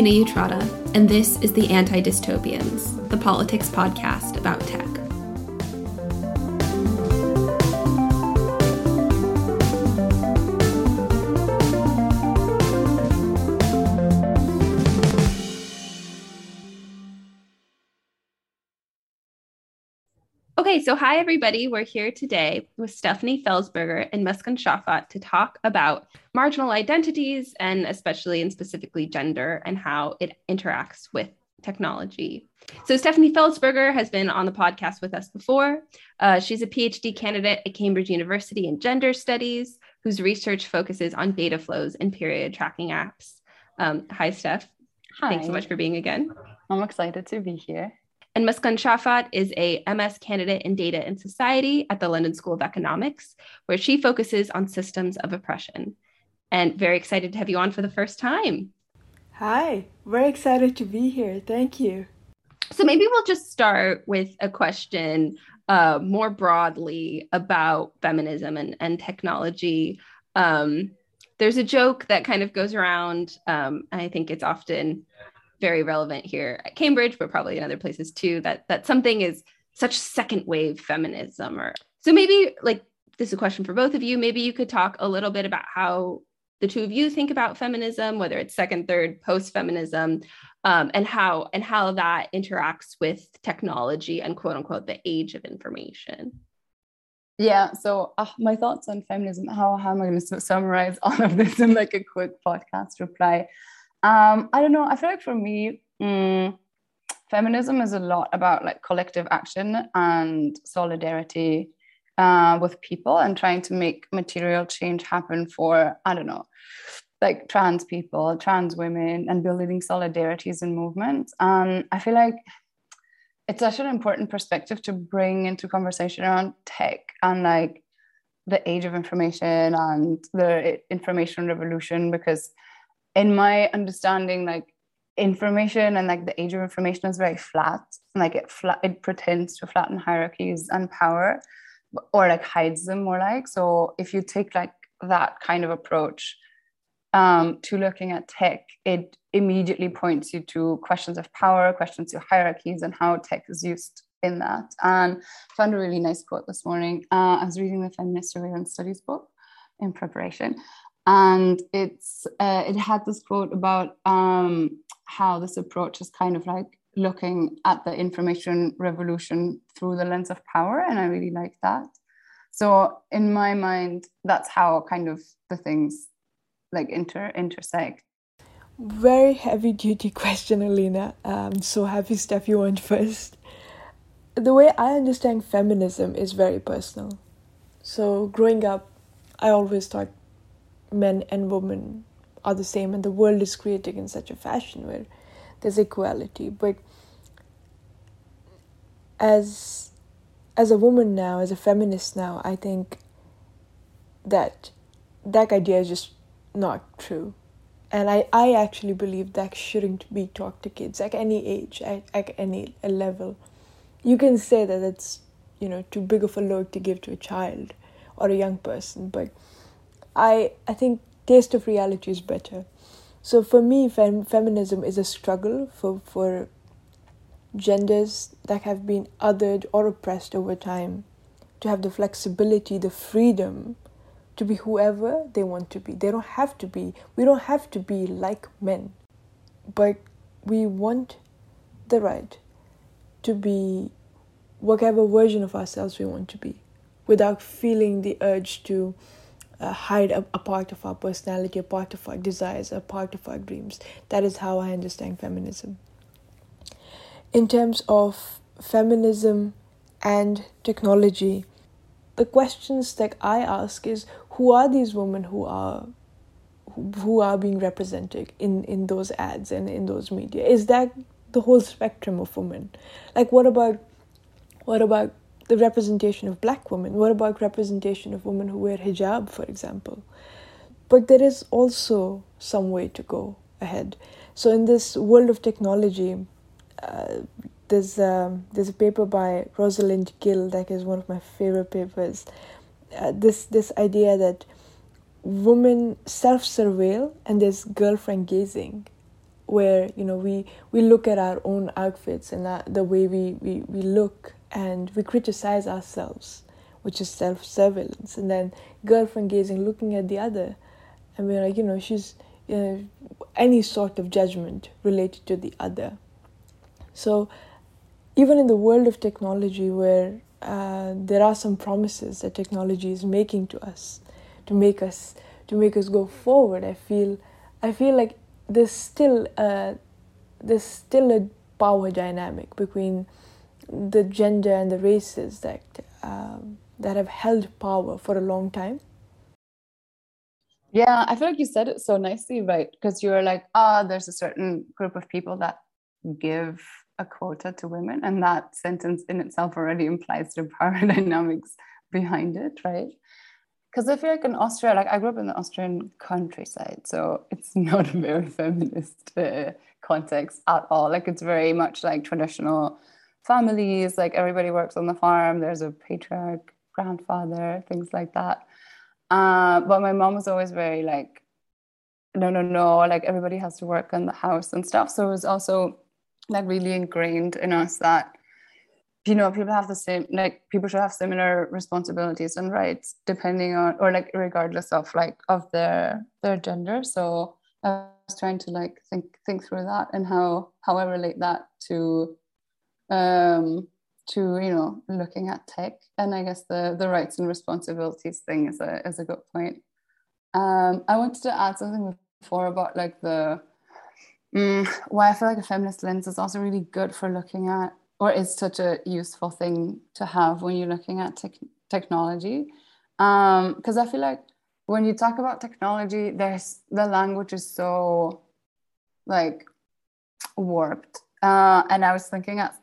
Alina Utrata, and this is the Anti Dystopians, the politics podcast about tech. Okay, so hi everybody. We're here today with Stefanie Felsberger and Muskan Shafat to talk about marginal identities and especially and specifically gender and how it interacts with technology. So Stefanie Felsberger has been on the podcast with us before. Uh, she's a PhD candidate at Cambridge University in gender studies, whose research focuses on data flows and period tracking apps. Um, hi, Steph. Hi. Thanks so much for being again. I'm excited to be here. And Muskan Shafat is a MS candidate in data and society at the London School of Economics, where she focuses on systems of oppression. And very excited to have you on for the first time. Hi, very excited to be here. Thank you. So maybe we'll just start with a question uh, more broadly about feminism and, and technology. Um, there's a joke that kind of goes around. Um, I think it's often very relevant here at Cambridge, but probably in other places too, that that something is such second wave feminism or so maybe like this is a question for both of you. Maybe you could talk a little bit about how the two of you think about feminism, whether it's second, third, post feminism, um, and how and how that interacts with technology and quote unquote the age of information. Yeah, so uh, my thoughts on feminism. How, how am I going to summarize all of this in like a quick podcast reply? Um, I don't know. I feel like for me, mm, feminism is a lot about like collective action and solidarity uh, with people and trying to make material change happen for, I don't know, like trans people, trans women, and building solidarities and movements. Um, I feel like it's such an important perspective to bring into conversation around tech and like the age of information and the information revolution because in my understanding like information and like the age of information is very flat. Like it flat it pretends to flatten hierarchies and power or like hides them more like. So if you take like that kind of approach um, to looking at tech it immediately points you to questions of power questions of hierarchies and how tech is used in that. And found a really nice quote this morning uh, i was reading the feminist surveillance studies book in preparation and it's uh, it had this quote about um, how this approach is kind of like looking at the information revolution through the lens of power and i really like that. So in my mind that's how kind of the things like inter intersect. Very heavy duty question alina. Um, so happy steph you went first. The way i understand feminism is very personal. So growing up i always thought men and women are the same and the world is created in such a fashion where there's equality. But as as a woman now as a feminist now i think that that idea is just not true. And i i actually believe that shouldn't be taught to kids at any age at, at any level. You can say that it's you know too big of a load to give to a child or a young person but I I think taste of reality is better. So for me, fem- feminism is a struggle for for genders that have been othered or oppressed over time to have the flexibility, the freedom to be whoever they want to be. They don't have to be. We don't have to be like men, but we want the right to be whatever version of ourselves we want to be without feeling the urge to uh, hide a, a, part of our personality, a part of our desires, a part of our dreams. That is how I understand feminism. In terms of feminism and technology, the questions that I ask is who are these women who are who are being represented in, in those ads and in those media? Is that the whole spectrum of women? Like what about what about the representation of black women? What about representation of women who wear hijab, for example? But there is also some way to go ahead. So in this world of technology, uh, there's um, there's a paper by Rosalind Gill that is one of my favorite papers. Uh, this this idea that women self surveil and there's girlfriend gazing where you know we we look at our own outfits and the way we, we we look and we criticize ourselves which is self-surveillance. And then girlfriend gazing looking at the other and we're like you know she's uh, any sort of judgment related to the other. So even in the world of technology where uh, there are some promises that technology is making to us to make us to make us go forward i feel i feel like there's still a, there's still a power dynamic between the gender and the races that um, that have held power for a long time. Yeah i feel like you said it so nicely right? Because you were like ah oh, there's a certain group of people that give a quota to women and that sentence in itself already implies the power dynamics behind it right? Because I feel like in Austria, like I grew up in the Austrian countryside, so it's not a very feminist uh, context at all. Like it's very much like traditional families, like everybody works on the farm, there's a patriarch, grandfather, things like that. Uh, but my mom was always very like, no, no, no, like everybody has to work in the house and stuff. So it was also like really ingrained in us that you know people have the same like people should have similar responsibilities and rights depending on or like regardless of like of their their gender so i was trying to like think think through that and how how i relate that to um to you know looking at tech. And i guess the the rights and responsibilities thing is a is a good point. Um i wanted to add something before about like the mm, why i feel like a feminist lens is also really good for looking at or is such a useful thing to have when you're looking at te- technology. Because um, i feel like when you talk about technology there's the language is so like warped. Uh, and i was thinking at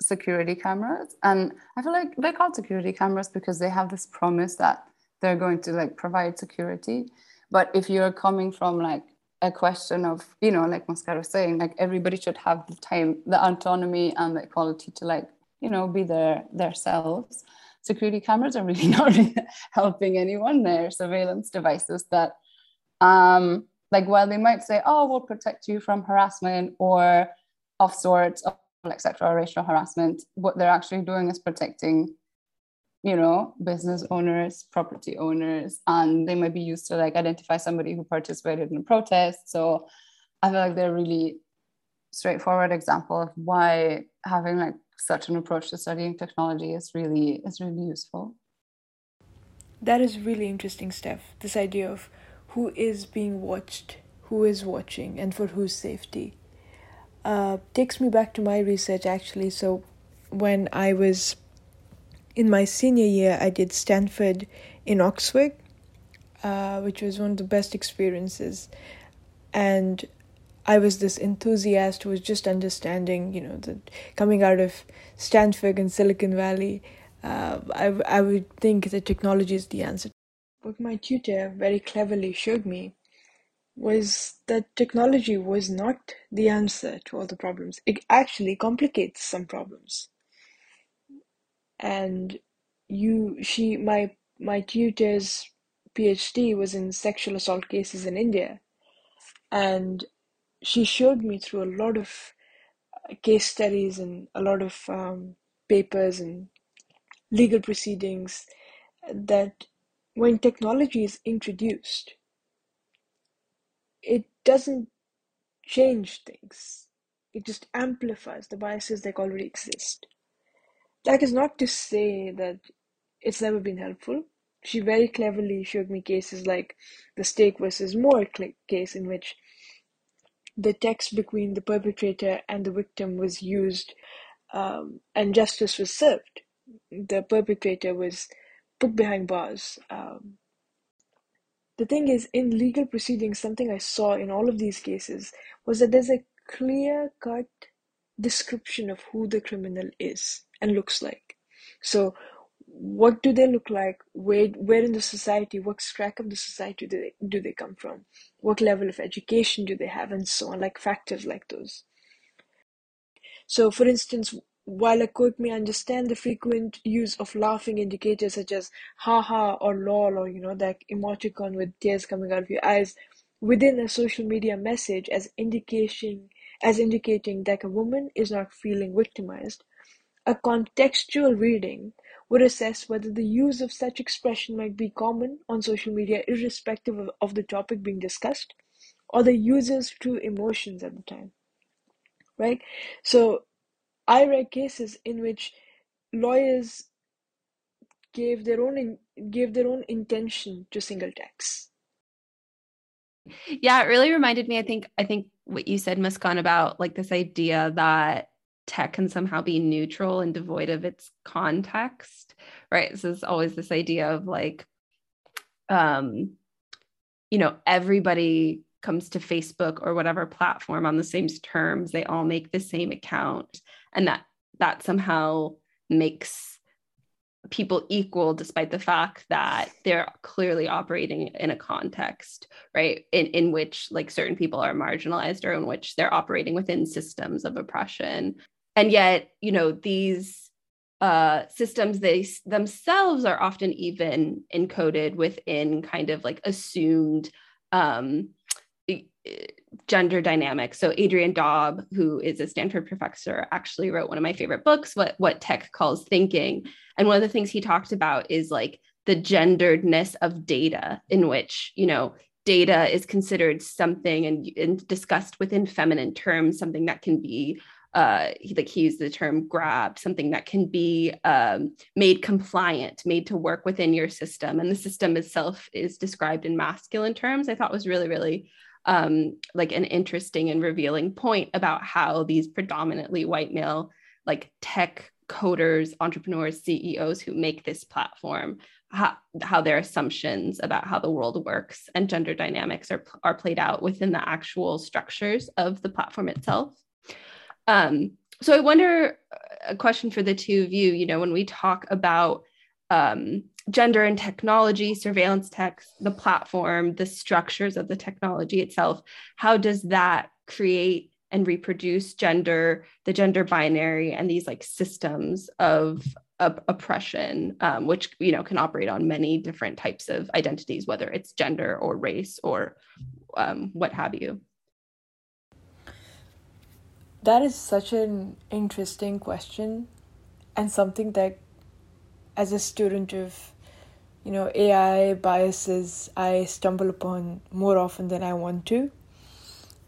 security cameras. And i feel like they're called security cameras because they have this promise that they're going to like provide security. But if you're coming from like a question of you know like Muskan was saying like everybody should have the time the autonomy and the equality to like you know be their their selves. Security cameras are really not helping anyone. They're surveillance devices that um like while they might say oh we'll protect you from harassment or of sorts sexual or racial harassment what they're actually doing is protecting you know business owners property owners and they might be used to like identify somebody who participated in a protest. So i feel like they're really straightforward example of why having like such an approach to studying technology is really is really useful. That is really interesting steph. This idea of who is being watched who is watching and for whose safety uh, takes me back to my research actually so when i was in my senior year, I did Stanford in Oxford, uh, which was one of the best experiences. And I was this enthusiast who was just understanding, you know, the coming out of Stanford and Silicon Valley. Uh, I I would think that technology is the answer. But my tutor very cleverly showed me was that technology was not the answer to all the problems. It actually complicates some problems and you she my my tutor's phd was in sexual assault cases in india and she showed me through a lot of uh, case studies and a lot of um, papers and legal proceedings that when technology is introduced doesn't change things it just amplifies the biases that already exist that is not to say that it's never been helpful. She very cleverly showed me cases like the State versus Moore case, in which the text between the perpetrator and the victim was used um, and justice was served. The perpetrator was put behind bars. Um, the thing is, in legal proceedings, something I saw in all of these cases was that there's a clear cut description of who the criminal is and looks like. So, what do they look like? Where, where in the society? What track of the society do they do they come from? What level of education do they have, and so on, like factors like those. So, for instance, while a court may understand the frequent use of laughing indicators such as ha ha or lol or you know that emoticon with tears coming out of your eyes, within a social media message as indication as indicating that a woman is not feeling victimized, a contextual reading would assess whether the use of such expression might be common on social media irrespective of, of the topic being discussed or the user's true emotions at the time. Right? So I read cases in which lawyers gave their own in, gave their own intention to single text. Yeah, it really reminded me. I think I think what you said, Muskan, about like this idea that tech can somehow be neutral and devoid of its context, right? So it's always this idea of like, um, you know, everybody comes to Facebook or whatever platform on the same terms. They all make the same account, and that that somehow makes people equal despite the fact that they're clearly operating in a context right? In, in which like certain people are marginalized or in which they're operating within systems of oppression. And yet you know these uh, systems they themselves are often even encoded within kind of like assumed um, gender dynamics. So Adrian Daub, who is a Stanford professor, actually wrote one of my favorite books, what what tech calls thinking. And one of the things he talked about is like the genderedness of data, in which you know data is considered something and, and discussed within feminine terms, something that can be uh, he, like he used the term grabbed, something that can be um, made compliant, made to work within your system. And the system itself is described in masculine terms. I thought was really, really um, like an interesting and revealing point about how these predominantly white male like tech coders entrepreneurs ceos who make this platform how, how their assumptions about how the world works and gender dynamics are, are played out within the actual structures of the platform itself. Um, so i wonder a question for the two of you you know when we talk about um, gender and technology, surveillance tech, the platform, the structures of the technology itself, how does that create and reproduce gender, the gender binary, and these like systems of, of oppression, um, which you know can operate on many different types of identities, whether it's gender or race or um, what have you. That is such an interesting question, and something that, as a student of you know AI biases I stumble upon more often than I want to.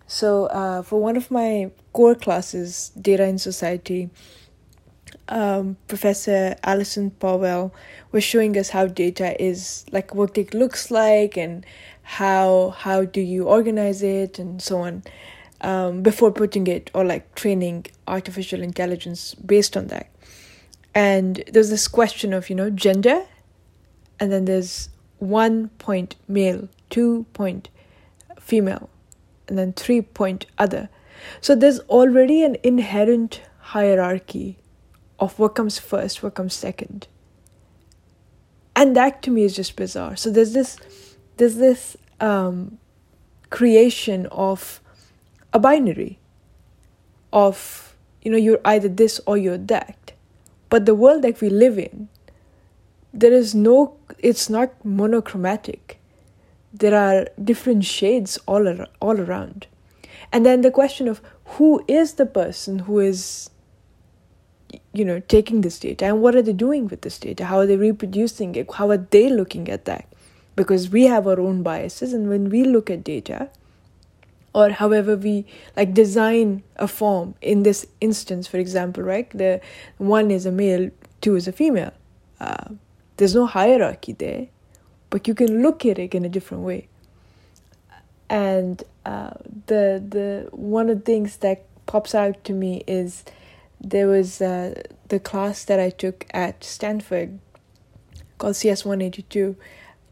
So uh, for one of my core classes, Data in Society, um, Professor Alison Powell was showing us how data is like what it looks like and how how do you organize it and so on um, before putting it or like training artificial intelligence based on that. And there's this question of you know gender and then there's one point male, two point female, and then three point other. So there's already an inherent hierarchy of what comes first, what comes second. And that to me is just bizarre. So there's this there's this um, creation of a binary of you know you're either this or you're that. But the world that we live in there is no it's not monochromatic. There are different shades all ar- all around. And then the question of who is the person who is you know taking this data and what are they doing with this data? How are they reproducing it? How are they looking at that? Because we have our own biases and when we look at data or however we like design a form in this instance for example right? The one is a male two is a female uh, there's no hierarchy there, but you can look at it in a different way. And uh, the the one of the things that pops out to me is there was uh, the class that I took at Stanford called CS 182,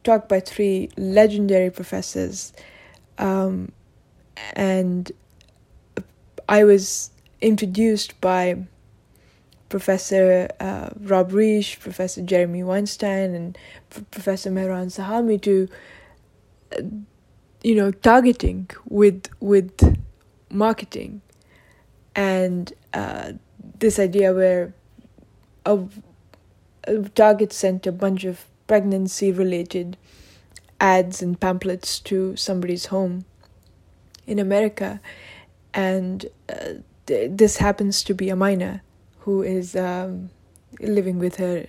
taught by three legendary professors. Um, and I was introduced by Professor uh, Rob Reich, Professor Jeremy Weinstein, and P- Professor Mehran Sahami to, uh, you know, targeting with with marketing, and uh, this idea where a, a target sent a bunch of pregnancy related ads and pamphlets to somebody's home in America, and uh, th- this happens to be a minor who is um, living with her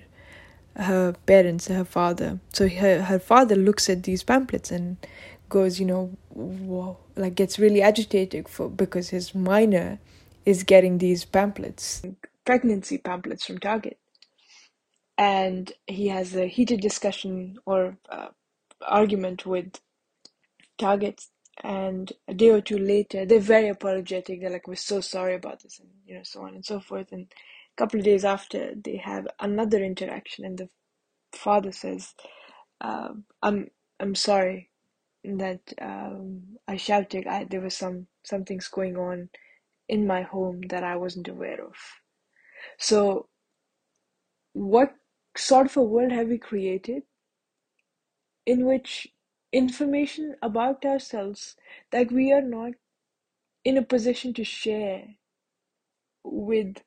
her parents, her father. So her her father looks at these pamphlets and goes, you know, whoa, like gets really agitated for because his minor is getting these pamphlets, pregnancy pamphlets from Target and he has a heated discussion or uh, argument with Target. And a day or two later, they're very apologetic. They're like, "We're so sorry about this," and you know, so on and so forth. And a couple of days after, they have another interaction, and the father says, uh, "I'm I'm sorry that um, I shouted. I, there was some something's going on in my home that I wasn't aware of." So, what sort of a world have we created in which information about ourselves that we are not in a position to share with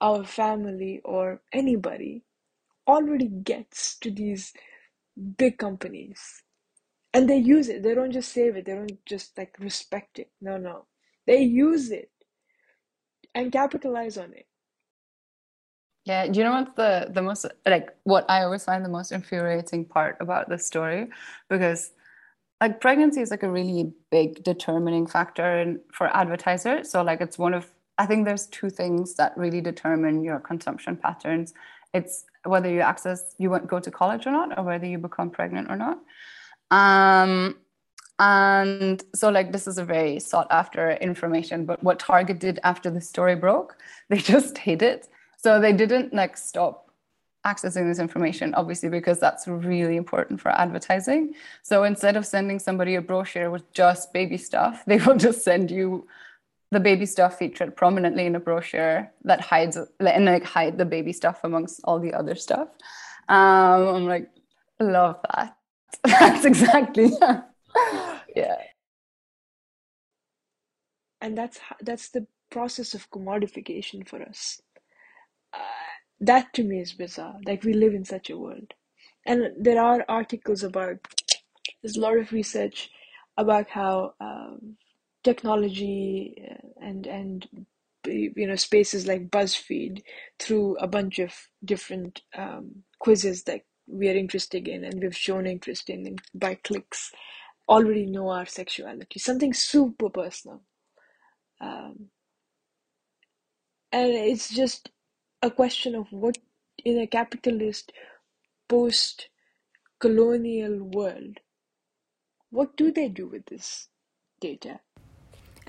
our family or anybody already gets to these big companies. And they use it. They don't just save it. They don't just like respect it. No no. They use it and capitalize on it. Yeah, do you know what's the the most like what I always find the most infuriating part about this story? Because like pregnancy is like a really big determining factor in, for advertisers. So like it's one of I think there's two things that really determine your consumption patterns. It's whether you access you won't go to college or not, or whether you become pregnant or not. Um, and so like this is a very sought after information. But what Target did after the story broke, they just hid it so they didn't like stop accessing this information, obviously, because that's really important for advertising. So instead of sending somebody a brochure with just baby stuff, they will just send you the baby stuff featured prominently in a brochure that hides and like hide the baby stuff amongst all the other stuff. Um, I'm like, love that. That's exactly yeah. And that's that's the process of commodification for us uh, that to me is bizarre. Like we live in such a world, and there are articles about. There's a lot of research about how um, technology uh, and and you know spaces like BuzzFeed through a bunch of different um, quizzes that we are interested in and we've shown interest in by clicks already know our sexuality. Something super personal. Um, and it's just a question of what in a capitalist post colonial world what do they do with this data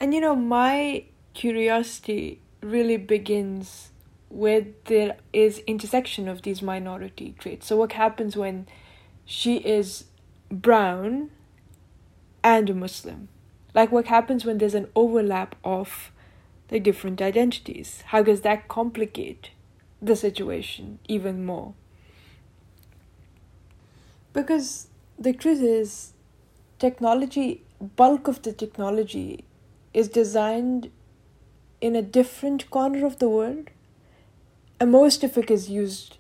and you know my curiosity really begins where there is intersection of these minority traits. So what happens when she is brown and a muslim? Like what happens when there's an overlap of the different identities? How does that complicate the situation even more. Because the truth is, technology, bulk of the technology is designed in a different corner of the world, and most of it is used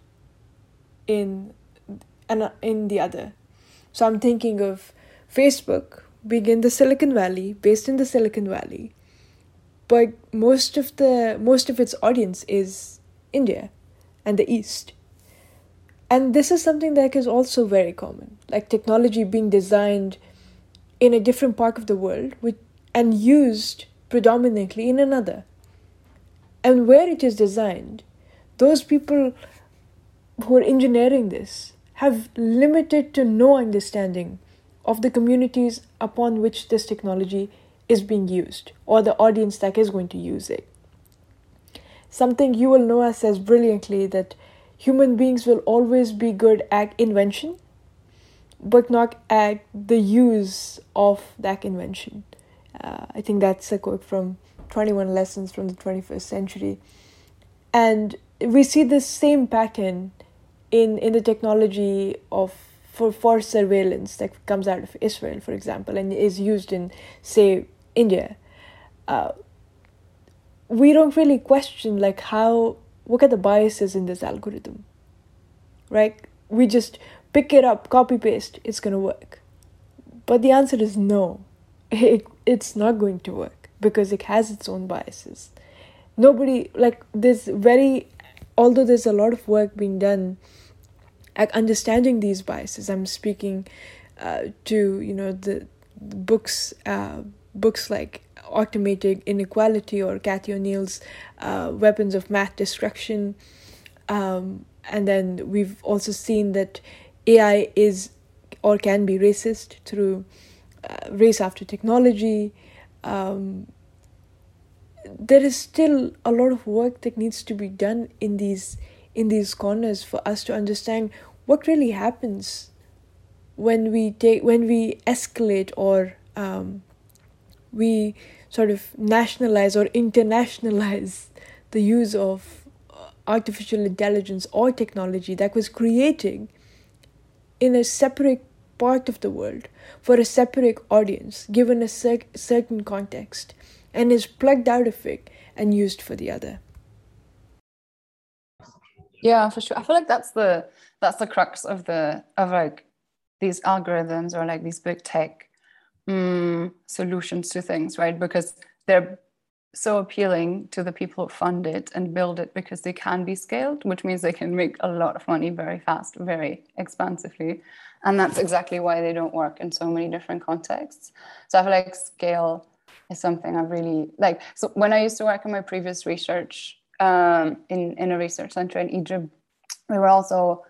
in and in the other. So I'm thinking of Facebook being in the Silicon Valley, based in the Silicon Valley, but most of the most of its audience is India and the East. And this is something that is also very common, like technology being designed in a different part of the world with, and used predominantly in another. And where it is designed, those people who are engineering this have limited to no understanding of the communities upon which this technology is being used or the audience that is going to use it something Yuval Noah says brilliantly that human beings will always be good at invention, but not at the use of that invention. Uh, I think that's a quote from 21 Lessons from the 21st Century. And we see this same pattern in, in the technology of for, for surveillance that comes out of Israel, for example, and is used in, say, India. Uh, we don't really question like how what are the biases in this algorithm right we just pick it up, copy paste, it's to work. But the answer is no. It, it's not going to work because it has its own biases. Nobody, like, there's very, although there's a lot of work being done at understanding these biases, I'm speaking uh, to, you know, the, the books, uh, books like automated Inequality or Cathy O'Neil's uh, Weapons of Math Destruction. Um, and then we've also seen that AI is or can be racist through uh, race after technology. Um, there is still a lot of work that needs to be done in these in these corners for us to understand what really happens when we take when we escalate or um, we sort of nationalize or internationalize the use of artificial intelligence or technology that was creating in a separate part of the world for a separate audience given a cer- certain context and is plugged out of it and used for the other. Yeah for sure. I feel like that's the that's the crux of the of like these algorithms or like these big tech um, solutions to things right? Because they're so appealing to the people who fund it and build it because they can be scaled, which means they can make a lot of money very fast, very expansively. And that's exactly why they don't work in so many different contexts. So I feel like scale is something I really like. So when I used to work in my previous research um, in, in a research center in Egypt, we were also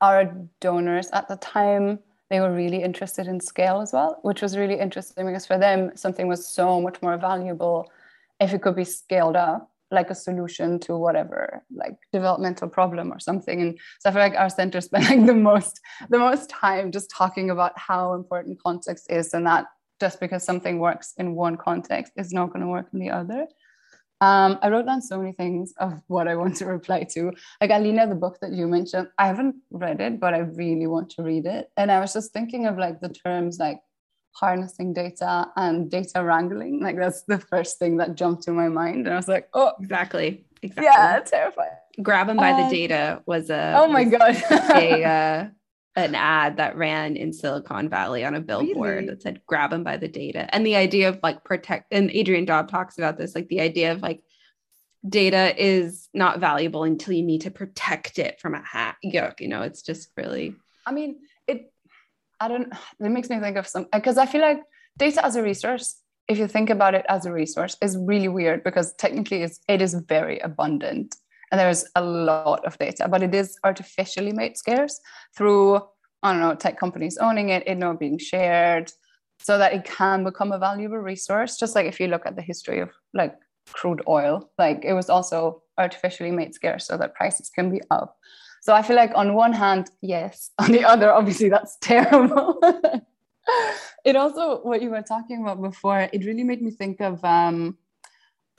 our donors at the time they were really interested in scale as well, which was really interesting because for them something was so much more valuable if it could be scaled up like a solution to whatever like developmental problem or something and so i feel like our center spent like the most the most time just talking about how important context is and that just because something works in one context is not going to work in the other um, I wrote down so many things of what I want to reply to. Like Alina, the book that you mentioned, I haven't read it, but I really want to read it. And I was just thinking of like the terms like harnessing data and data wrangling. Like that's the first thing that jumped to my mind. And I was like, oh, exactly. Exactly. Yeah, terrifying. Grab them by the data was a oh my god a uh, an ad that ran in Silicon Valley on a billboard really? that said grab them by the data and the idea of like protect and Adrian Daub talks about this like the idea of like data is not valuable until you need to protect it from a hack you know it's just really I mean I don't, it makes me think of some, because I feel like data as a resource, if you think about it as a resource, is really weird because technically it's, it is very abundant and there's a lot of data, but it is artificially made scarce through, I don't know, tech companies owning it, it not being shared so that it can become a valuable resource. Just like if you look at the history of like crude oil, like it was also artificially made scarce so that prices can be up. So I feel like on one hand, yes. On the other, obviously, that's terrible. it also, what you were talking about before, it really made me think of um,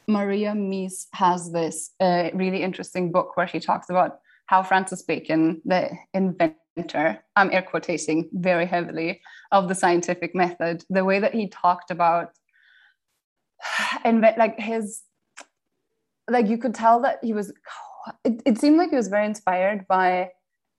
Maria Mies has this uh, really interesting book where she talks about how Francis Bacon, the inventor, I'm air quoting very heavily, of the scientific method, the way that he talked about and like his like you could tell that he was it, it seemed like he was very inspired by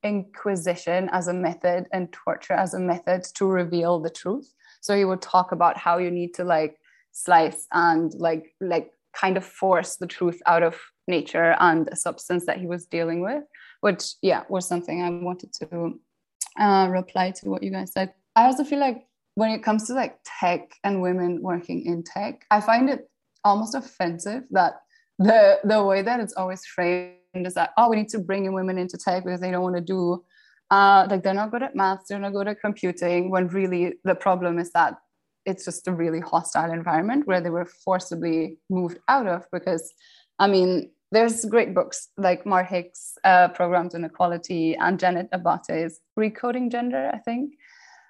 inquisition as a method and torture as a method to reveal the truth. So he would talk about how you need to like slice and like like kind of force the truth out of nature and a substance that he was dealing with which yeah was something i wanted to uh, reply to what you guys said. I also feel like when it comes to like tech and women working in tech i find it almost offensive that the the way that it's always framed is that oh we need to bring in women into tech because they don't want to do uh, like they're not good at maths they're not good at computing when really the problem is that it's just a really hostile environment where they were forcibly moved out of because i mean there's great books like Mar Hicks uh, Programmed Inequality and Janet Abbate's Recoding Gender, I think,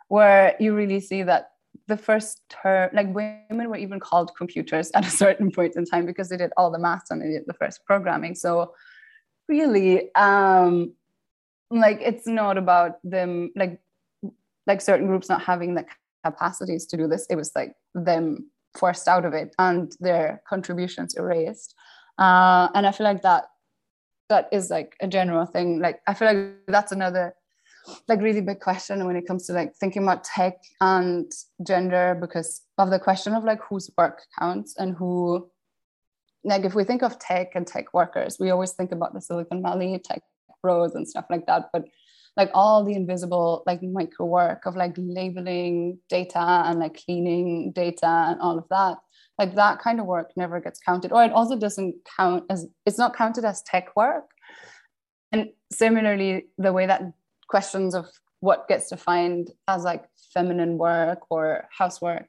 where you really see that the first term, like women were even called computers at a certain point in time because they did all the math and they did the first programming. So really, um, like it's not about them like like certain groups not having the capacities to do this. It was like them forced out of it and their contributions erased. Uh, and I feel like that that is like a general thing. Like I feel like that's another like really big question when it comes to like thinking about tech and gender because of the question of like whose work counts and who like if we think of tech and tech workers we always think about the silicon valley tech pros and stuff like that but like all the invisible like micro work of like labeling data and like cleaning data and all of that like that kind of work never gets counted or it also doesn't count as it's not counted as tech work. And similarly the way that questions of what gets defined as like feminine work or housework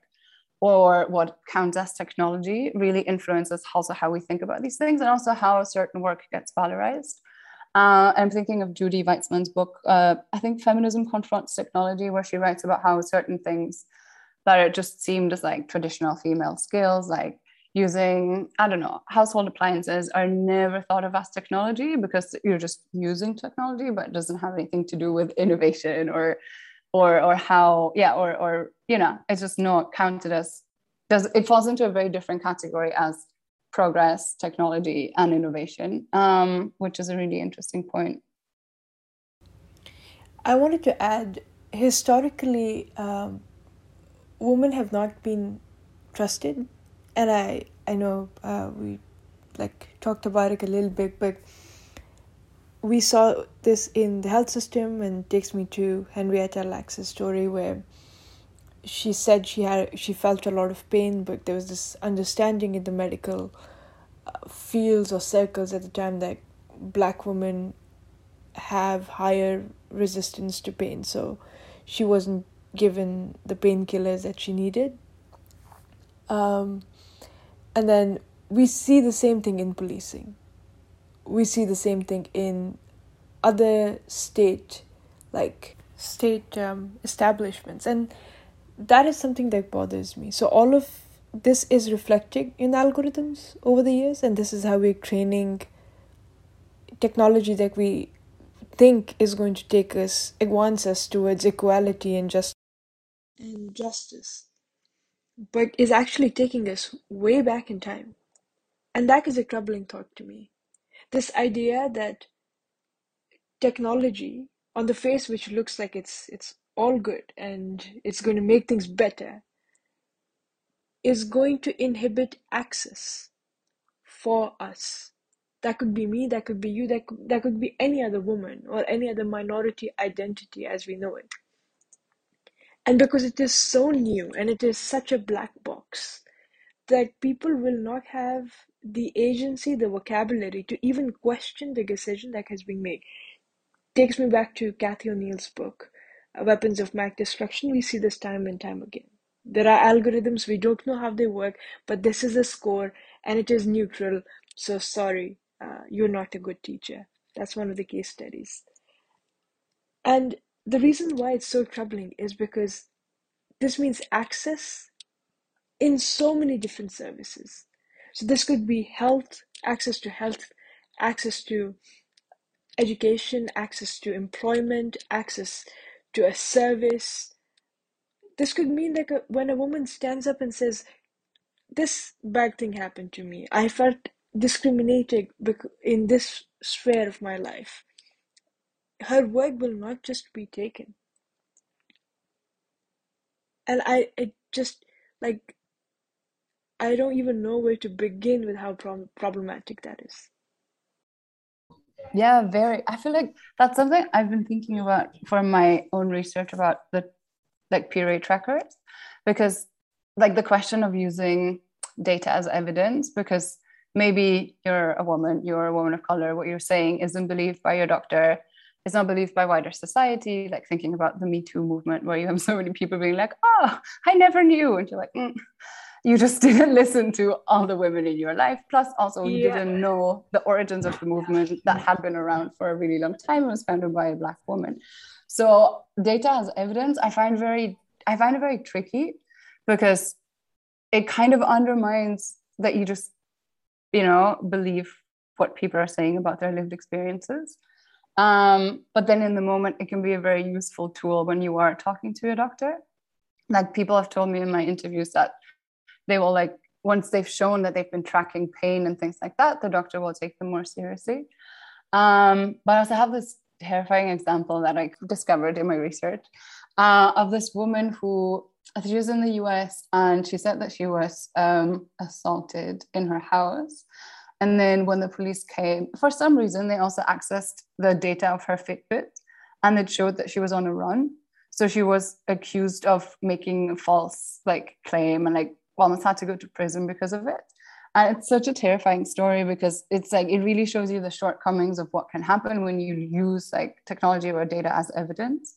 or what counts as technology really influences also how we think about these things and also how certain work gets valorized. Uh, I'm thinking of Judy Wajcman's book, uh, I think Feminism Confronts Technology, where she writes about how certain things that it just seemed as like traditional female skills, like using, I don't know, household appliances are never thought of as technology because you're just using technology, but it doesn't have anything to do with innovation or or or how, yeah, or or you know, it's just not counted as does it falls into a very different category as progress, technology, and innovation, um, which is a really interesting point. I wanted to add historically, um, women have not been trusted and I I know uh, we like talked about it a little bit, but we saw this in the health system, and takes me to Henrietta Lacks's story where she said she had she felt a lot of pain, but there was this understanding in the medical uh, fields or circles at the time that black women have higher resistance to pain, so she wasn't given the painkillers that she needed. Um, and then we see the same thing in policing. We see the same thing in other state, like state um, establishments. And that is something that bothers me. So, all of this is reflecting in algorithms over the years, and this is how we're training technology that we think is going to take us, advance us towards equality and just and justice but is actually taking us way back in time. And that is a troubling thought to me. This idea that technology, on the face which looks like it's it's all good and it's going to make things better, is going to inhibit access for us. That could be me, that could be you, that could, that could be any other woman or any other minority identity as we know it. And because it is so new and it is such a black box that people will not have the agency, the vocabulary to even question the decision that has been made. Takes me back to Cathy o'neill's book, uh, Weapons of Math Destruction. We see this time and time again. There are algorithms, we don't know how they work, but this is a score and it is neutral. So sorry, uh, you're not a good teacher. That's one of the case studies. And the reason why it's so troubling is because this means access in so many different services. So this could be health, access to health, access to education, access to employment, access to a service. This could mean like a, when a woman stands up and says, "This bad thing happened to me. I felt discriminated in this sphere of my life." Her work will not just be taken. And i it just like i don't even know where to begin with how pro- problematic that is. Yeah very i feel like that's something i've been thinking about for my own research about the like rate trackers because like the question of using data as evidence because maybe you're a woman you're a woman of color what you're saying isn't believed by your doctor it's not believed by wider society like thinking about the me too movement where you have so many people being like oh i never knew and you're like mm. you just didn't listen to all the women in your life plus also you yeah. didn't know the origins of the movement that had been around for a really long time and was founded by a black woman so data as evidence i find very i find it very tricky because it kind of undermines that you just you know believe what people are saying about their lived experiences um, but then in the moment, it can be a very useful tool when you are talking to a doctor. Like people have told me in my interviews that they will like once they've shown that they've been tracking pain and things like that, the doctor will take them more seriously. Um, but I also have this terrifying example that I discovered in my research uh, of this woman who she was in the US and she said that she was um, assaulted in her house. And then when the police came, for some reason, they also accessed the data of her Fitbit and it showed that she was on a run. So she was accused of making a false like claim and like almost had to go to prison because of it. And it's such a terrifying story because it's like it really shows you the shortcomings of what can happen when you use like technology or data as evidence.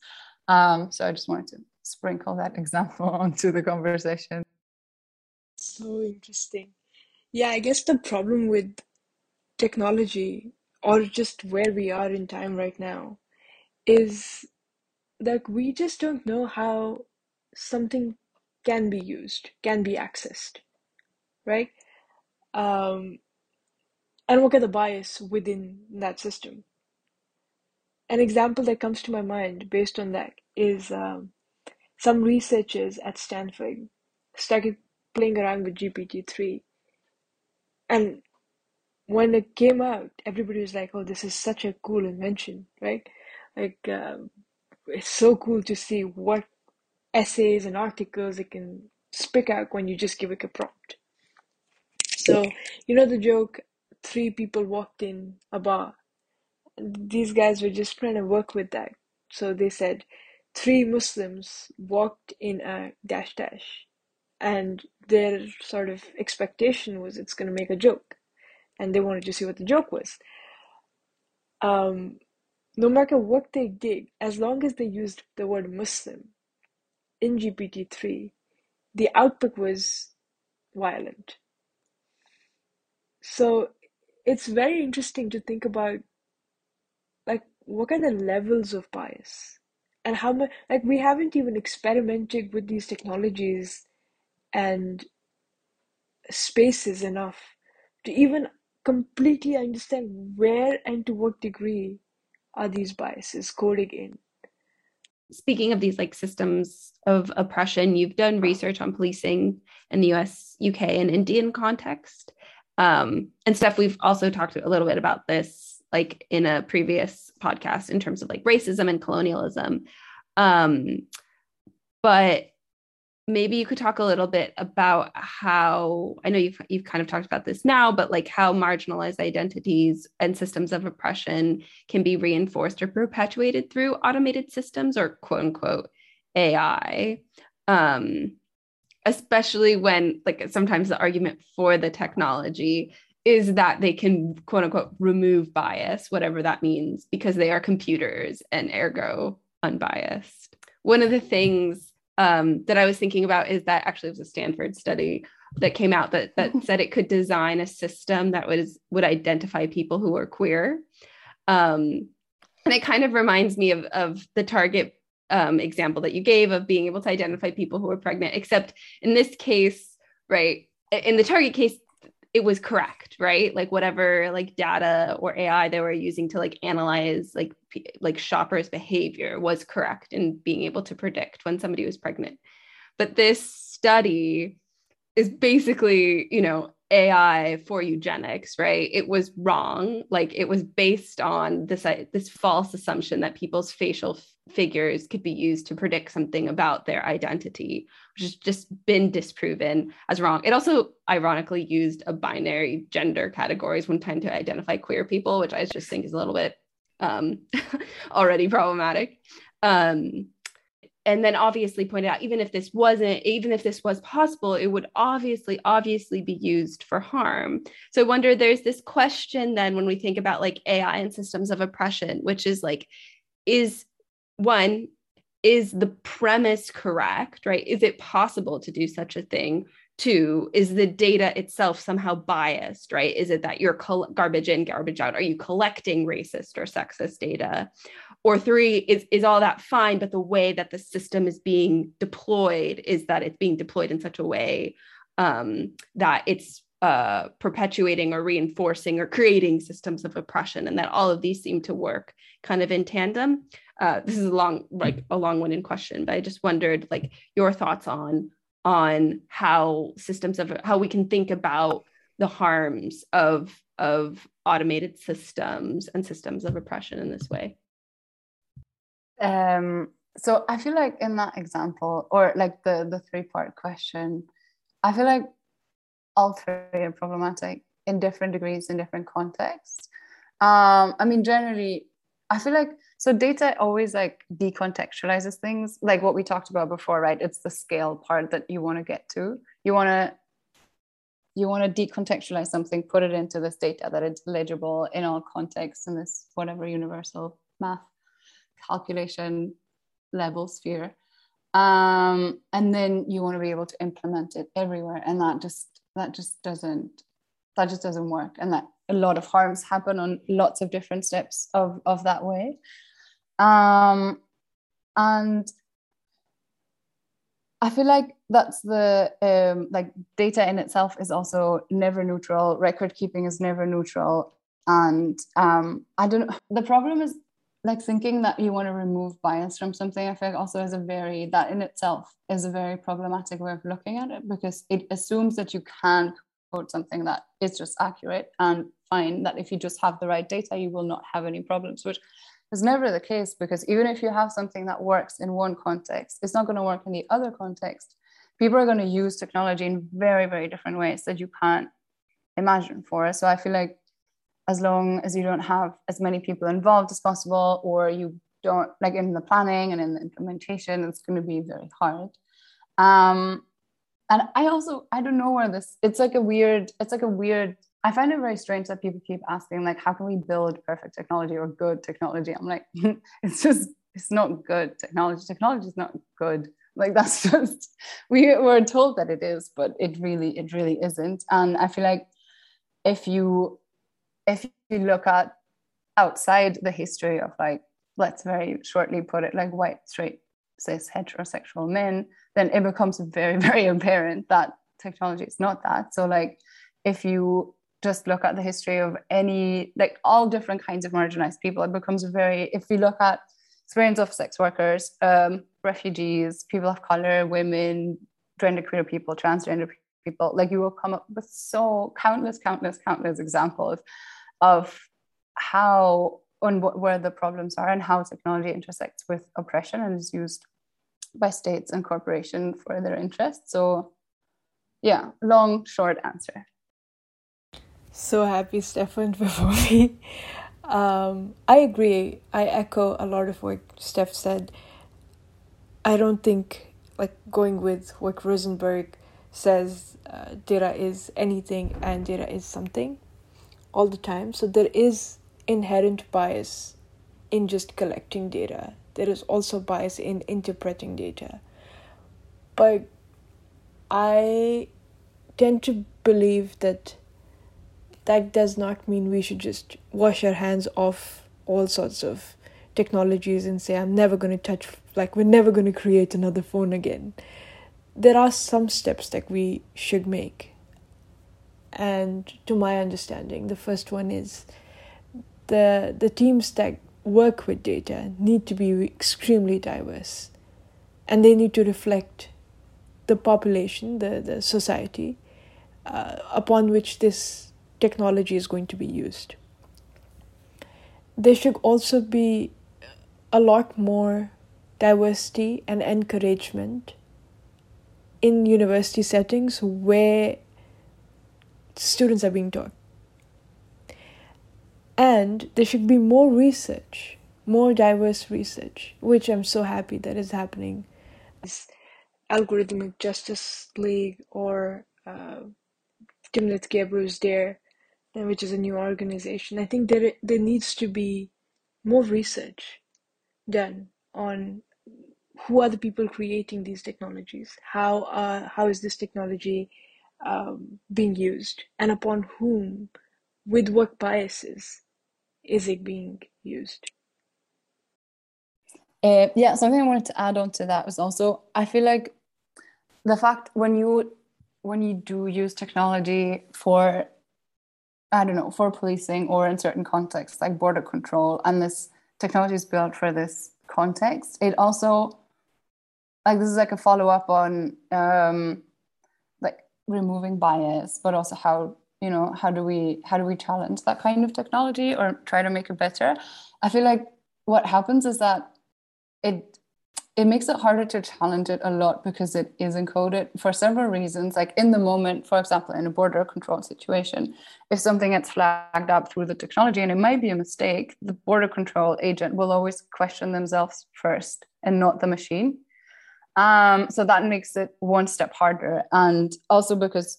Um, so I just wanted to sprinkle that example onto the conversation. So interesting. Yeah, I guess the problem with technology or just where we are in time right now is that we just don't know how something can be used, can be accessed, right? Um, and look at the bias within that system. An example that comes to my mind based on that is um, some researchers at Stanford started playing around with GPT-3. And when it came out, everybody was like, oh, this is such a cool invention, right? Like, um, it's so cool to see what essays and articles it can spit out when you just give it a prompt. So, you know the joke, three people walked in a bar. These guys were just trying to work with that. So they said, three Muslims walked in a dash dash, and their sort of expectation was it's going to make a joke, and they wanted to see what the joke was. Um, no matter what they did, as long as they used the word Muslim in GPT-3, the output was violent. So it's very interesting to think about like what are the levels of bias and how much like we haven't even experimented with these technologies and spaces enough to even completely understand where and to what degree are these biases coding in speaking of these like systems of oppression you've done research on policing in the us uk and indian context um, and Steph we've also talked a little bit about this like in a previous podcast in terms of like racism and colonialism. Um, but maybe you could talk a little bit about how I know you've you've kind of talked about this now, but like how marginalized identities and systems of oppression can be reinforced or perpetuated through automated systems or quote unquote AI. Um, especially when like sometimes the argument for the technology is that they can quote unquote remove bias, whatever that means, because they are computers and ergo unbiased. One of the things um, that I was thinking about is that actually it was a Stanford study that came out that that said it could design a system that was would identify people who are queer. Um, and it kind of reminds me of, of the target um, example that you gave of being able to identify people who are pregnant, except in this case, right, in the target case, it was correct right like whatever like data or ai they were using to like analyze like like shoppers behavior was correct in being able to predict when somebody was pregnant but this study is basically you know AI for eugenics, right? It was wrong. Like it was based on this uh, this false assumption that people's facial f- figures could be used to predict something about their identity, has just been disproven as wrong. It also ironically used a binary gender categories one time to identify queer people, which I just think is a little bit um, already problematic. Um, and then obviously pointed out even if this wasn't even if this was possible it would obviously obviously be used for harm so i wonder there's this question then when we think about like ai and systems of oppression which is like is one is the premise correct right is it possible to do such a thing Two, is the data itself somehow biased, right? Is it that you're col- garbage in, garbage out? Are you collecting racist or sexist data? Or three, is, is all that fine, but the way that the system is being deployed is that it's being deployed in such a way um, that it's uh, perpetuating or reinforcing or creating systems of oppression, and that all of these seem to work kind of in tandem. Uh, this is a long, like a long-winded question, but I just wondered, like, your thoughts on on how systems of how we can think about the harms of of automated systems and systems of oppression in this way Um, so I feel like in that example, or like the the three part question, I feel like all three are problematic in different degrees in different contexts. Um, I mean, generally, I feel like so data always like decontextualizes things, like what we talked about before, right? It's the scale part that you want to get to. You want to you want to decontextualize something, put it into this data that it's legible in all contexts in this whatever universal math calculation level sphere. Um, and then you want to be able to implement it everywhere. And that just that just doesn't that just doesn't work. And that a lot of harms happen on lots of different steps of, of that way. Um, and I feel like that's the um, like data in itself is also never neutral. Record keeping is never neutral, and um, I don't. know. The problem is like thinking that you want to remove bias from something. I feel also is a very that in itself is a very problematic way of looking at it because it assumes that you can quote something that is just accurate and fine. That if you just have the right data, you will not have any problems, which is never the case because even if you have something that works in one context, it's not going to work in the other context. People are going to use technology in very, very different ways that you can't imagine for. Us. So I feel like as long as you don't have as many people involved as possible, or you don't like in the planning and in the implementation, it's going to be very hard. Um, and I also I don't know where this. It's like a weird. It's like a weird I find it very strange that people keep asking, like, how can we build perfect technology or good technology? I'm like, it's just, it's not good technology. Technology is not good. Like that's just we were told that it is, but it really, it really isn't. And I feel like if you if you look at outside the history of like, let's very shortly put it like white, straight, cis, heterosexual men, then it becomes very, very apparent that technology is not that. So like if you just look at the history of any like all different kinds of marginalized people it becomes very if we look at experience of sex workers um, refugees people of color women genderqueer people transgender people like you will come up with so countless countless countless examples of how and where the problems are and how technology intersects with oppression and is used by states and corporations for their interests so yeah long short answer so happy Stefan before me. Um, I agree. I echo a lot of what Steph said. I don't think like going with what Rosenberg says uh, data is anything and data is something all the time. So there is inherent bias in just collecting data. There is also bias in interpreting data. But I tend to believe that that does not mean we should just wash our hands off all sorts of technologies and say, I'm never going to touch, like, we're never going to create another phone again. There are some steps that we should make. And to my understanding, the first one is the, the teams that work with data need to be extremely diverse and they need to reflect the population, the, the society uh, upon which this technology is going to be used. There should also be a lot more diversity and encouragement in university settings where students are being taught. And there should be more research, more diverse research, which I'm so happy that is happening. This algorithmic Justice League or uh, Timnit Gebru is there which is a new organization, I think there there needs to be more research done on who are the people creating these technologies, how uh, how is this technology um, being used, and upon whom, with what biases, is it being used? Uh, yeah, something I wanted to add on to that was also I feel like the fact when you when you do use technology for I don't know, for policing or in certain contexts like border control, and this technology is built for this context. It also, like, this is like a follow up on um, removing bias, but also how you know how do we how do we challenge that kind of technology or try to make it better. I feel like what happens is that it it makes it harder to challenge it a lot because it is encoded for several reasons. Like in the moment, for example, in a border control situation, if something gets flagged up through the technology and it might be a mistake, the border control agent will always question themselves first and not the machine. Um, so that makes it one step harder. And also because,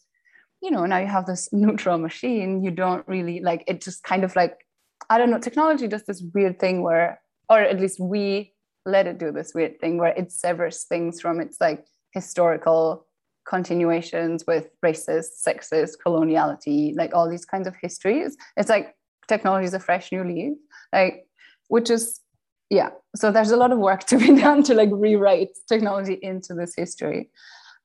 you know, now you have this neutral machine, you don't really like it, just kind of like, I don't know, technology does this weird thing where, or at least we let it do this weird thing where it severs things from its like historical continuations with racist, sexist, coloniality, like all these kinds of histories. It's like technology is a fresh new leaf, like which is yeah. So there's a lot of work to be done to like rewrite technology into this history.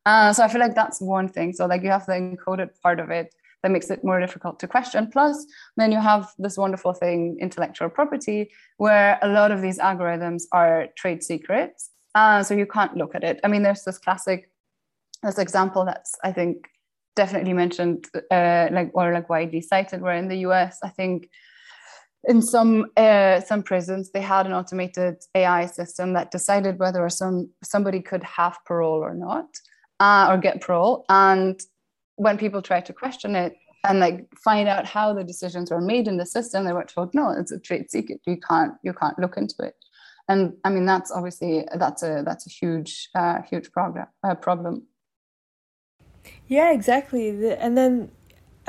Uh, so I feel like that's one thing. So like you have the encoded part of it, that makes it more difficult to question. Plus, then you have this wonderful thing, intellectual property, where a lot of these algorithms are trade secrets. Uh, so you can't look at it. I mean, there's this classic, this example that's I think definitely mentioned, uh, like or like widely cited, where in the U.S. I think in some uh, some prisons they had an automated AI system that decided whether or some somebody could have parole or not, uh, or get parole, and when people tried to question it and like find out how the decisions were made in the system, they were told, no, it's a trade secret. You can't you can't look into it. And I mean that's obviously that's a that's a huge uh, huge problem uh, problem. Yeah, exactly. And then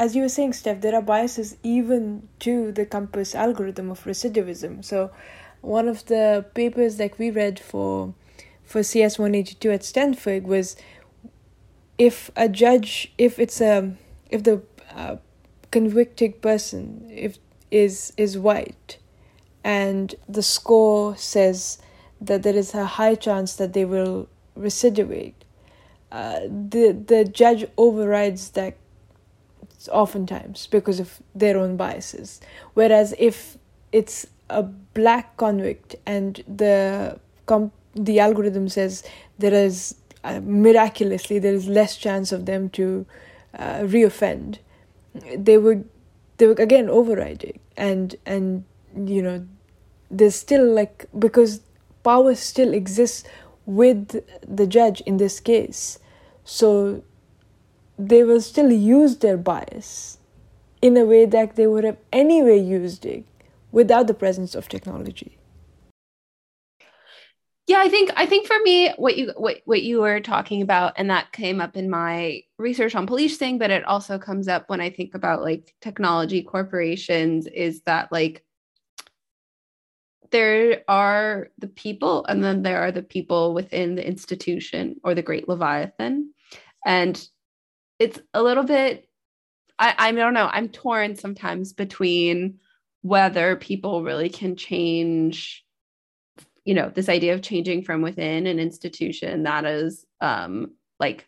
as you were saying, Steph, there are biases even to the COMPAS algorithm of recidivism. So, one of the papers that we read for for CS one eighty two at Stanford was if a judge if it's a if the uh, convicted person if is is white and the score says that there is a high chance that they will recidivate uh, the the judge overrides that oftentimes because of their own biases. Whereas if it's a black convict and the com- the algorithm says there is uh, miraculously there is less chance of them to uh, reoffend they would they would again override it. And and you know there's still like because power still exists with the judge in this case. So they will still use their bias in a way that they would have anyway used it without the presence of technology. Yeah i think i think for me what you what, what you were talking about and that came up in my research on policing but it also comes up when i think about like technology corporations is that like there are the people and then there are the people within the institution or the great leviathan. And it's a little bit i i don't know i'm torn sometimes between whether people really can change you know this idea of changing from within an institution that is um like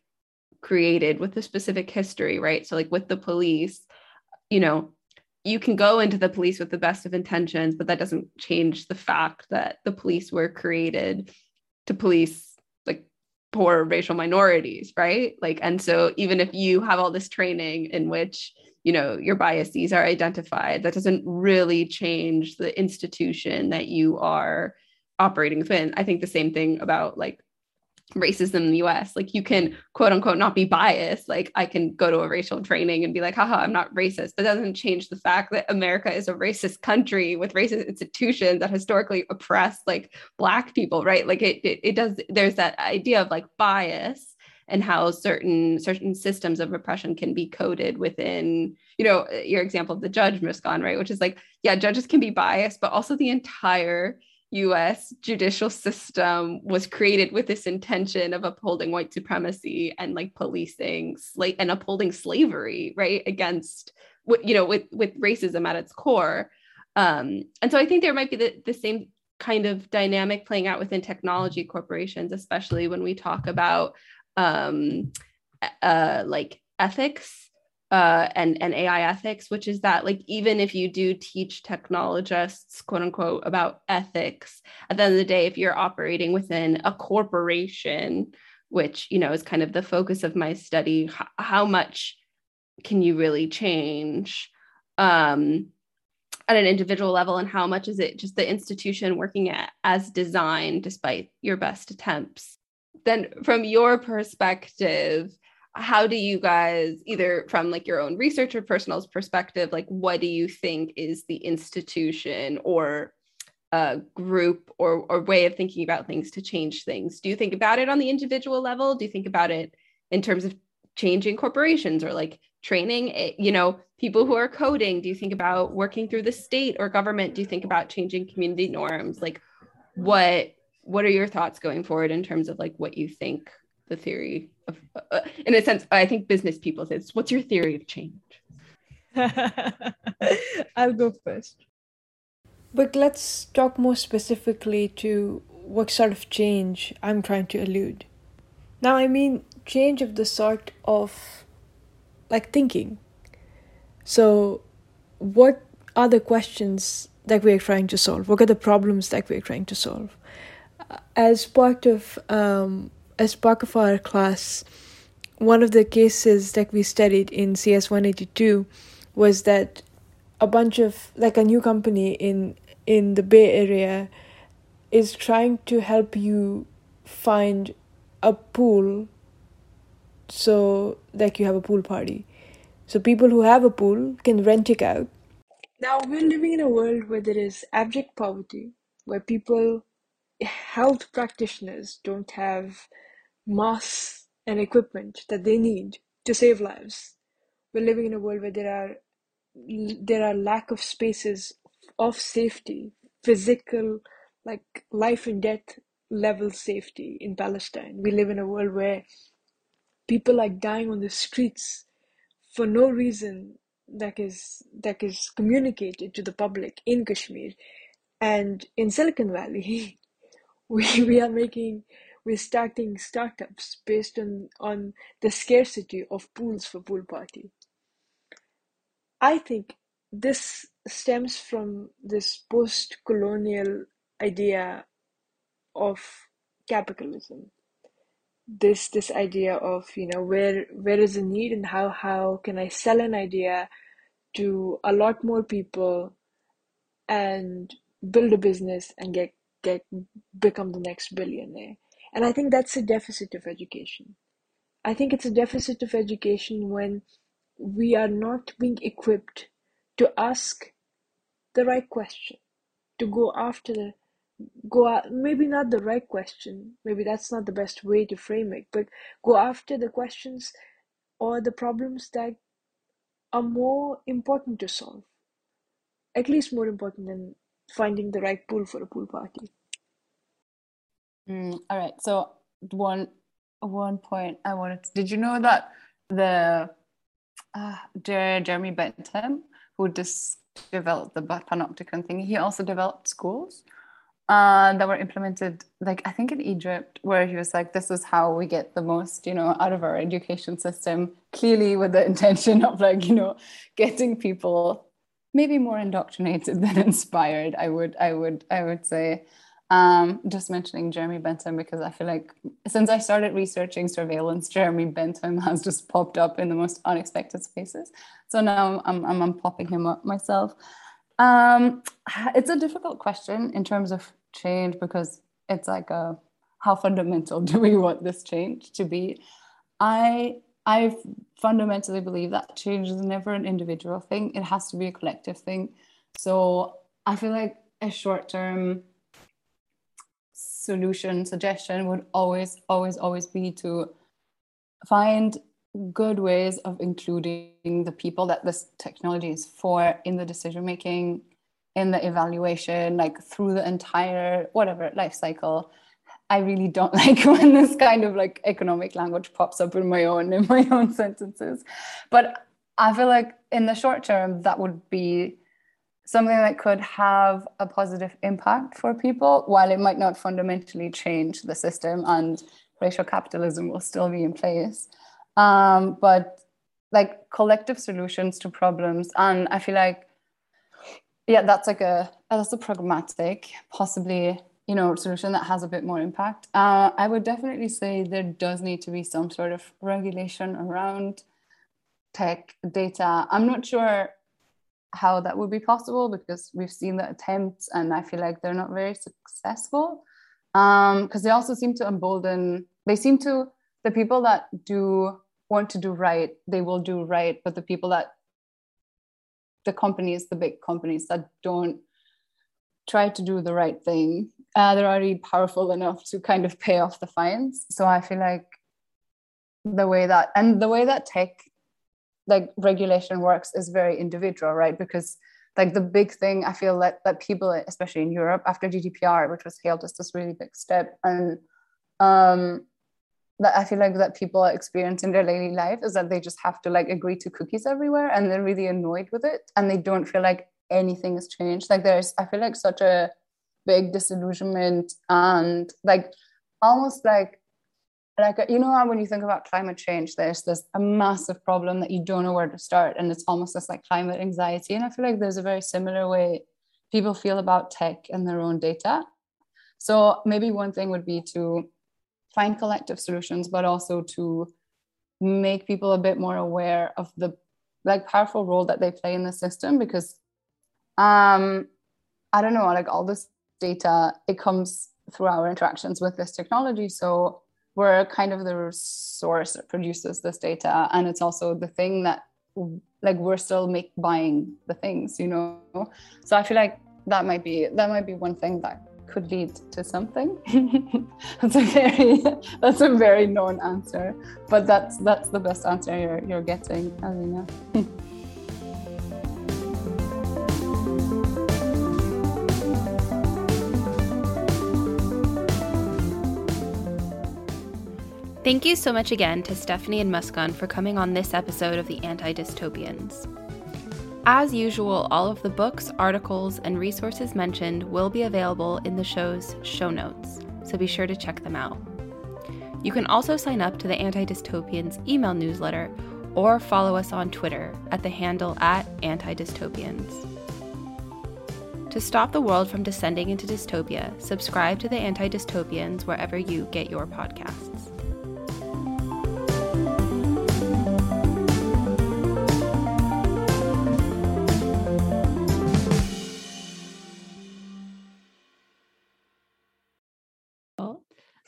created with a specific history right? So like with the police you know you can go into the police with the best of intentions but that doesn't change the fact that the police were created to police poor racial minorities right like and so even if you have all this training in which you know your biases are identified that doesn't really change the institution that you are operating within. I think the same thing about like racism in the US. Like you can quote unquote not be biased. Like I can go to a racial training and be like, haha, I'm not racist. But that doesn't change the fact that America is a racist country with racist institutions that historically oppress like black people, right? Like it, it, it does, there's that idea of like bias and how certain certain systems of oppression can be coded within you know your example of the judge Muskan, right which is like yeah judges can be biased but also the entire US judicial system was created with this intention of upholding white supremacy and like policing slave and upholding slavery, right? Against what you know, with with racism at its core. Um, and so I think there might be the, the same kind of dynamic playing out within technology corporations, especially when we talk about um, uh, like ethics uh, and and AI ethics, which is that like even if you do teach technologists, quote unquote, about ethics, at the end of the day, if you're operating within a corporation, which you know is kind of the focus of my study, h- how much can you really change? Um, at an individual level and how much is it just the institution working at, as designed despite your best attempts then from your perspective how do you guys either from like your own research or personal perspective like what do you think is the institution or a group or, or way of thinking about things to change things? Do you think about it on the individual level? Do you think about it in terms of changing corporations or like training eh, you know people who are coding? Do you think about working through the state or government? Do you think about changing community norms? Like what what are your thoughts going forward in terms of like what you think the theory of uh, in a sense i think business people say what's your theory of change? I'll go first. But let's talk more specifically to what sort of change i'm trying to elude. Now i mean change of the sort of like thinking. So what are the questions that we're trying to solve? What are the problems that we're trying to solve? As part of um, as part of our class, one of the cases that we studied in CS one eighty two was that a bunch of like a new company in in the Bay Area is trying to help you find a pool so like you have a pool party. So people who have a pool can rent it out. Now we're living in a world where there is abject poverty, where people health practitioners don't have masks and equipment that they need to save lives. We're living in a world where there are there are lack of spaces of safety, physical, like life and death level safety in Palestine. We live in a world where people are dying on the streets for no reason that is that is communicated to the public in Kashmir and in Silicon Valley. we, we are making we're starting startups based on on the scarcity of pools for pool party. I think this stems from this post-colonial idea of capitalism. This this idea of you know where where is the need and how how can i sell an idea to a lot more people and build a business and get get become the next billionaire. And i think that's a deficit of education. I think it's a deficit of education when we are not being equipped to ask the right question to go after the go out, maybe not the right question maybe that's not the best way to frame it but go after the questions or the problems that are more important to solve at least more important than finding the right pool for a pool party. Mm, all right. So one one point I wanted. To, did you know that the uh, Jeremy Bentham, who just developed the panopticon thing, he also developed schools uh, that were implemented, like I think in Egypt, where he was like, "This is how we get the most, you know, out of our education system." Clearly, with the intention of like, you know, getting people maybe more indoctrinated than inspired i would i would i would say um, just mentioning Jeremy Bentham because I feel like since I started researching surveillance, Jeremy Bentham has just popped up in the most unexpected spaces. So now I'm, I'm, I'm popping him up myself. Um, it's a difficult question in terms of change because it's like a how fundamental do we want this change to be? I I fundamentally believe that change is never an individual thing, it has to be a collective thing. So I feel like a short term solution suggestion would always, always, always be to find good ways of including the people that this technology is for in the decision making in the evaluation like through the entire whatever life cycle I really don't like when this kind of like economic language pops up in my own in my own sentences. But I feel like in the short term that would be something that could have a positive impact for people while it might not fundamentally change the system and racial capitalism will still be in place. Um, but like collective solutions to problems and I feel like yeah that's like a that's a pragmatic possibly you know solution that has a bit more impact uh, i would definitely say there does need to be some sort of regulation around tech data i'm not sure how that would be possible because we've seen the attempts and I feel like they're not very successful. Um, because they also seem to embolden, they seem to, the people that do want to do right, they will do right. But the people that, the companies, the big companies that don't try to do the right thing, uh, they're already powerful enough to kind of pay off the fines. So I feel like the way that, and the way that tech like regulation works is very individual, right? Because like the big thing I feel that that people, especially in Europe, after GDPR, which was hailed as this really big step, and um, that I feel like that people experience in their daily life is that they just have to like agree to cookies everywhere, and they're really annoyed with it, and they don't feel like anything has changed. Like there's, I feel like such a big disillusionment and like almost like like you know when you think about climate change there's this a massive problem that you don't know where to start and it's almost this like climate anxiety. And i feel like there's a very similar way people feel about tech and their own data. So maybe one thing would be to find collective solutions but also to make people a bit more aware of the like powerful role that they play in the system because um i don't know like all this data it comes through our interactions with this technology. So we're kind of the source that produces this data. And it's also the thing that like we're still make buying the things you know? So i feel like that might be that might be one thing that could lead to something. That's a very that's a very known answer but that's that's the best answer you're, you're getting Alina. Thank you so much again to Stefanie and Muskan for coming on this episode of the Anti Dystopians. As usual, all of the books, articles, and resources mentioned will be available in the show's show notes, so be sure to check them out. You can also sign up to the Anti Dystopians email newsletter or follow us on Twitter at the handle at Anti Dystopians. To stop the world from descending into dystopia, subscribe to the Anti Dystopians wherever you get your podcasts.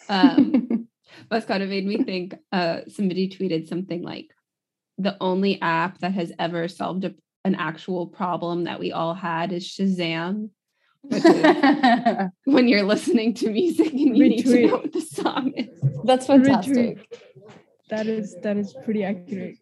Um, that's kind of made me think. Uh, somebody tweeted something like, "The only app that has ever solved a, an actual problem that we all had is Shazam." Is when you're listening to music and you Retweet. need to know what the song is. That's fantastic. Retweet. That is that is pretty accurate.